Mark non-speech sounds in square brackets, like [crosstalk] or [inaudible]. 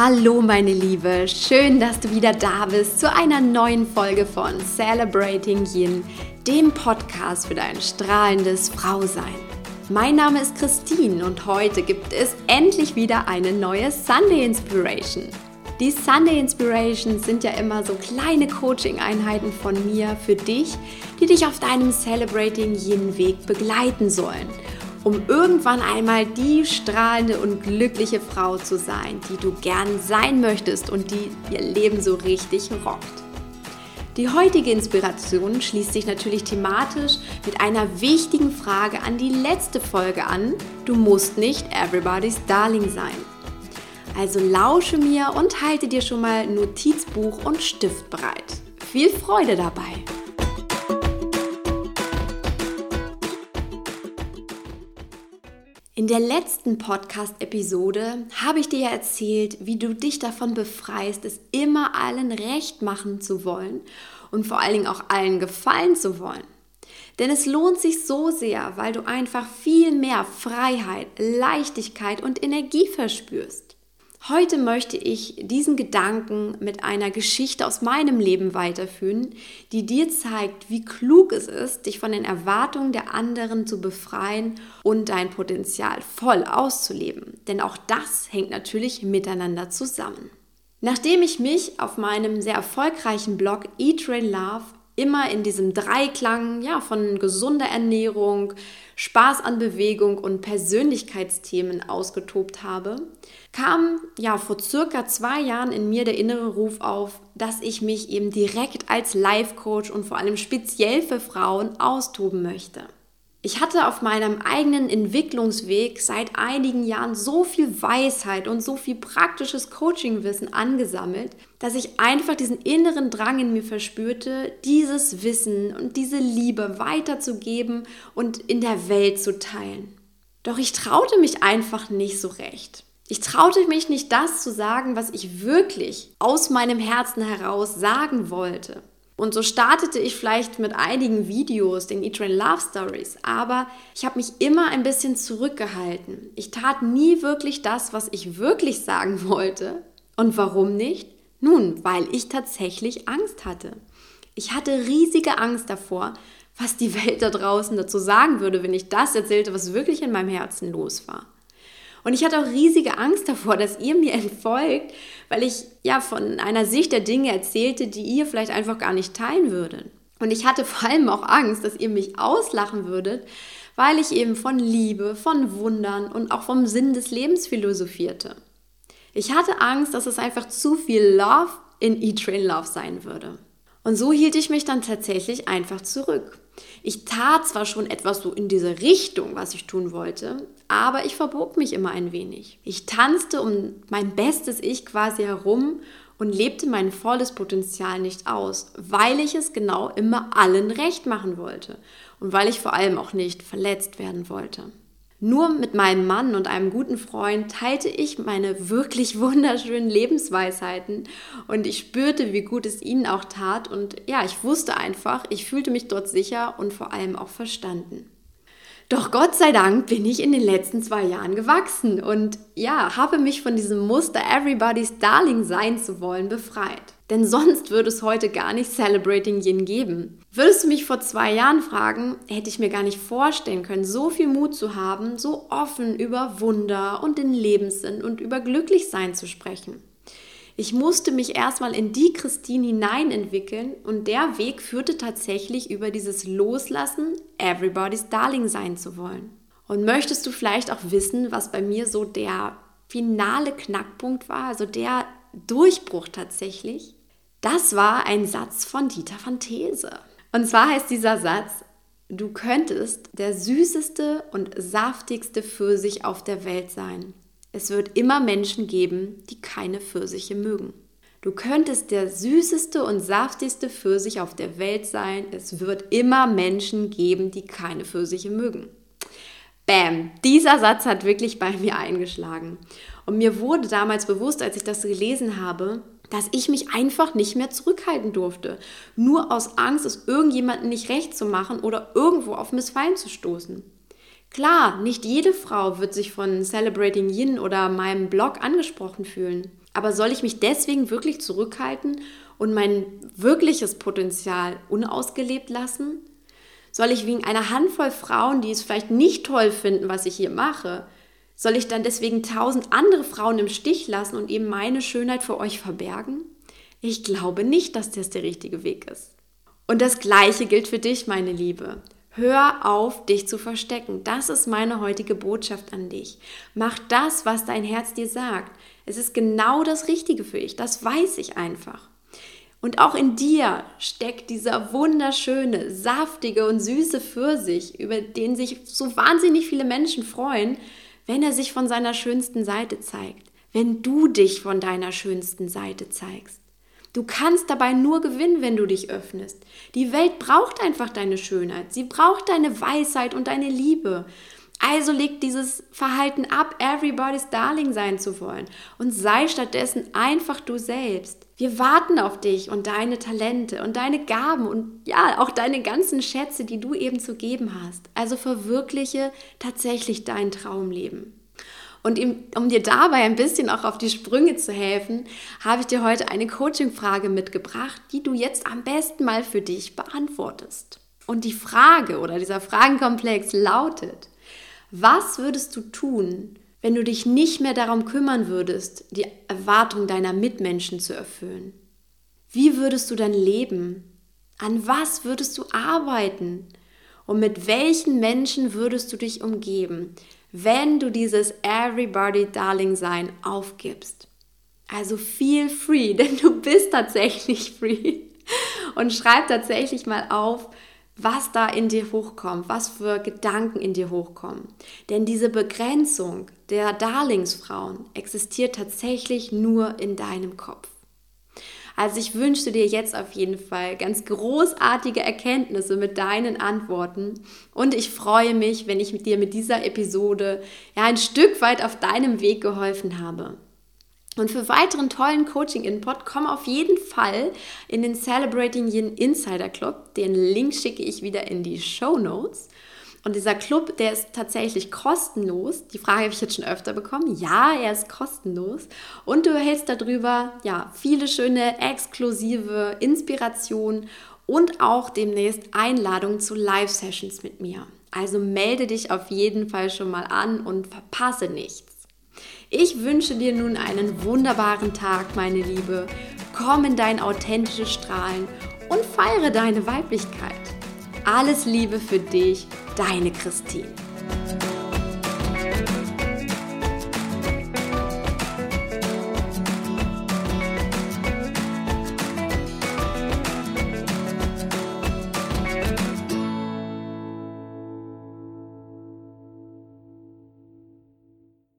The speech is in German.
Hallo meine Liebe, schön, dass du wieder da bist zu einer neuen Folge von Celebrating Yin, dem Podcast für dein strahlendes Frausein. Mein Name ist Christine und heute gibt es endlich wieder eine neue Sunday Inspiration. Die Sunday Inspirations sind ja immer so kleine Coaching-Einheiten von mir für dich, die dich auf deinem Celebrating Yin Weg begleiten sollen um irgendwann einmal die strahlende und glückliche Frau zu sein, die du gern sein möchtest und die ihr Leben so richtig rockt. Die heutige Inspiration schließt sich natürlich thematisch mit einer wichtigen Frage an die letzte Folge an. Du musst nicht everybody's Darling sein. Also lausche mir und halte dir schon mal Notizbuch und Stift bereit. Viel Freude dabei! Der letzten Podcast-Episode habe ich dir ja erzählt, wie du dich davon befreist, es immer allen recht machen zu wollen und vor allen Dingen auch allen gefallen zu wollen. Denn es lohnt sich so sehr, weil du einfach viel mehr Freiheit, Leichtigkeit und Energie verspürst. Heute möchte ich diesen Gedanken mit einer Geschichte aus meinem Leben weiterführen, die dir zeigt, wie klug es ist, dich von den Erwartungen der anderen zu befreien und dein Potenzial voll auszuleben. Denn auch das hängt natürlich miteinander zusammen. Nachdem ich mich auf meinem sehr erfolgreichen Blog Eat, Train, Love immer in diesem Dreiklang ja, von gesunder Ernährung, Spaß an Bewegung und Persönlichkeitsthemen ausgetobt habe, kam ja vor circa zwei Jahren in mir der innere Ruf auf, dass ich mich eben direkt als Life Coach und vor allem speziell für Frauen austoben möchte. Ich hatte auf meinem eigenen Entwicklungsweg seit einigen Jahren so viel Weisheit und so viel praktisches Coachingwissen angesammelt, dass ich einfach diesen inneren Drang in mir verspürte, dieses Wissen und diese Liebe weiterzugeben und in der Welt zu teilen. Doch ich traute mich einfach nicht so recht. Ich traute mich nicht, das zu sagen, was ich wirklich aus meinem Herzen heraus sagen wollte. Und so startete ich vielleicht mit einigen Videos, den E-Train Love Stories, aber ich habe mich immer ein bisschen zurückgehalten. Ich tat nie wirklich das, was ich wirklich sagen [laughs] wollte. Und warum nicht? Nun, weil ich tatsächlich Angst hatte. Ich hatte riesige Angst davor, was die Welt da draußen dazu sagen würde, wenn ich das erzählte, was wirklich in meinem Herzen los war. Und ich hatte auch riesige Angst davor, dass ihr mir [laughs] entfolgt, weil ich ja von einer Sicht der Dinge erzählte, die ihr vielleicht einfach gar nicht teilen würdet. Und ich hatte [laughs] vor allem auch Angst, dass ihr mich auslachen würdet, weil ich eben von Liebe, von Wundern und auch vom Sinn des Lebens philosophierte. Ich hatte Angst, dass es einfach zu viel Love in E-Train Love sein würde. Und so hielt ich mich dann tatsächlich einfach zurück. Ich tat zwar schon etwas so in diese Richtung, was ich tun wollte, aber ich verbog mich immer ein wenig. Ich tanzte um mein bestes Ich quasi herum und lebte mein volles Potenzial nicht aus, weil ich es genau immer allen recht machen wollte und weil ich vor allem auch nicht verletzt werden wollte. Nur mit meinem Mann und einem guten Freund teilte ich meine wirklich wunderschönen Lebensweisheiten und ich spürte, wie gut es ihnen auch tat und ja, ich wusste einfach, ich fühlte mich dort sicher und vor allem auch verstanden. Doch Gott sei Dank bin ich in den letzten zwei Jahren gewachsen und ja, habe mich von diesem Muster Everybody's Darling sein zu wollen befreit. Denn sonst würde es heute gar nicht Celebrating Yin geben. Würdest du mich vor zwei Jahren fragen, hätte ich mir gar nicht vorstellen können, so viel Mut zu haben, so offen über Wunder und den Lebenssinn und über Glücklichsein zu sprechen. Ich musste mich erstmal in die Christine hineinentwickeln und der Weg führte tatsächlich über dieses Loslassen, Everybody's Darling sein zu wollen. Und möchtest du vielleicht auch wissen, was bei mir so der finale Knackpunkt war, also der Durchbruch tatsächlich? Das war ein Satz von Dieter van These. Und zwar heißt dieser Satz, du könntest der süßeste und saftigste Pfirsich auf der Welt sein. Es wird immer Menschen geben, die keine Pfirsiche mögen. Du könntest der süßeste und saftigste Pfirsich auf der Welt sein. Es wird immer Menschen geben, die keine Pfirsiche mögen. Bam, dieser Satz hat wirklich bei mir eingeschlagen. Und mir wurde damals bewusst, als ich das gelesen habe, dass ich mich einfach nicht mehr zurückhalten durfte. Nur aus Angst, es irgendjemandem nicht recht zu machen oder irgendwo auf Missfallen zu stoßen. Klar, nicht jede Frau wird sich von Celebrating Yin oder meinem Blog angesprochen fühlen. Aber soll ich mich deswegen wirklich zurückhalten und mein wirkliches Potenzial unausgelebt lassen? Soll ich wegen einer Handvoll Frauen, die es vielleicht nicht toll finden, was ich hier mache, soll ich dann deswegen tausend andere Frauen im Stich lassen und eben meine Schönheit für euch verbergen? Ich glaube nicht, dass das der richtige Weg ist. Und das Gleiche gilt für dich, meine Liebe. Hör auf, dich zu verstecken. Das ist meine heutige Botschaft an dich. Mach das, was dein Herz dir sagt. Es ist genau das Richtige für dich. Das weiß ich einfach. Und auch in dir steckt dieser wunderschöne, saftige und süße Pfirsich, über den sich so wahnsinnig viele Menschen freuen, wenn er sich von seiner schönsten Seite zeigt, wenn du dich von deiner schönsten Seite zeigst. Du kannst dabei nur gewinnen, wenn du dich öffnest. Die Welt braucht einfach deine Schönheit. Sie braucht deine Weisheit und deine Liebe. Also leg dieses Verhalten ab, everybody's darling sein zu wollen und sei stattdessen einfach du selbst. Wir warten auf dich und deine Talente und deine Gaben und ja, auch deine ganzen Schätze, die du eben zu geben hast. Also verwirkliche tatsächlich dein Traumleben. Und um dir dabei ein bisschen auch auf die Sprünge zu helfen, habe ich dir heute eine Coaching-Frage mitgebracht, die du jetzt am besten mal für dich beantwortest. Und die Frage oder dieser Fragenkomplex lautet, was würdest du tun, wenn du dich nicht mehr darum kümmern würdest, die Erwartung deiner Mitmenschen zu erfüllen? Wie würdest du dann leben? An was würdest du arbeiten? Und mit welchen Menschen würdest du dich umgeben, wenn du dieses Everybody Darling Sein aufgibst. Also feel free, [laughs] denn du bist tatsächlich free. Und schreib tatsächlich mal auf, was da in dir hochkommt, was für Gedanken in dir hochkommen. Denn diese Begrenzung der Darlingsfrauen existiert tatsächlich nur in deinem Kopf. Also ich wünsche dir jetzt auf jeden Fall ganz großartige Erkenntnisse mit deinen Antworten und ich freue mich, wenn ich mit dir mit dieser Episode ja ein Stück weit auf deinem Weg geholfen habe. Und für weiteren tollen Coaching-Input komm auf jeden Fall in den Celebrating Yin Insider Club. Den Link schicke ich wieder in die Show Notes. Und dieser Club, der ist tatsächlich kostenlos. Die Frage habe ich jetzt schon öfter bekommen. Ja, er ist kostenlos. Und du erhältst darüber ja viele schöne exklusive Inspirationen und auch demnächst Einladungen zu Live-Sessions mit mir. Also melde dich auf jeden Fall schon mal an und verpasse nichts. Ich wünsche dir nun einen wunderbaren Tag, meine Liebe. Komm in dein authentisches Strahlen und feiere deine Weiblichkeit. Alles Liebe für dich, deine Christine.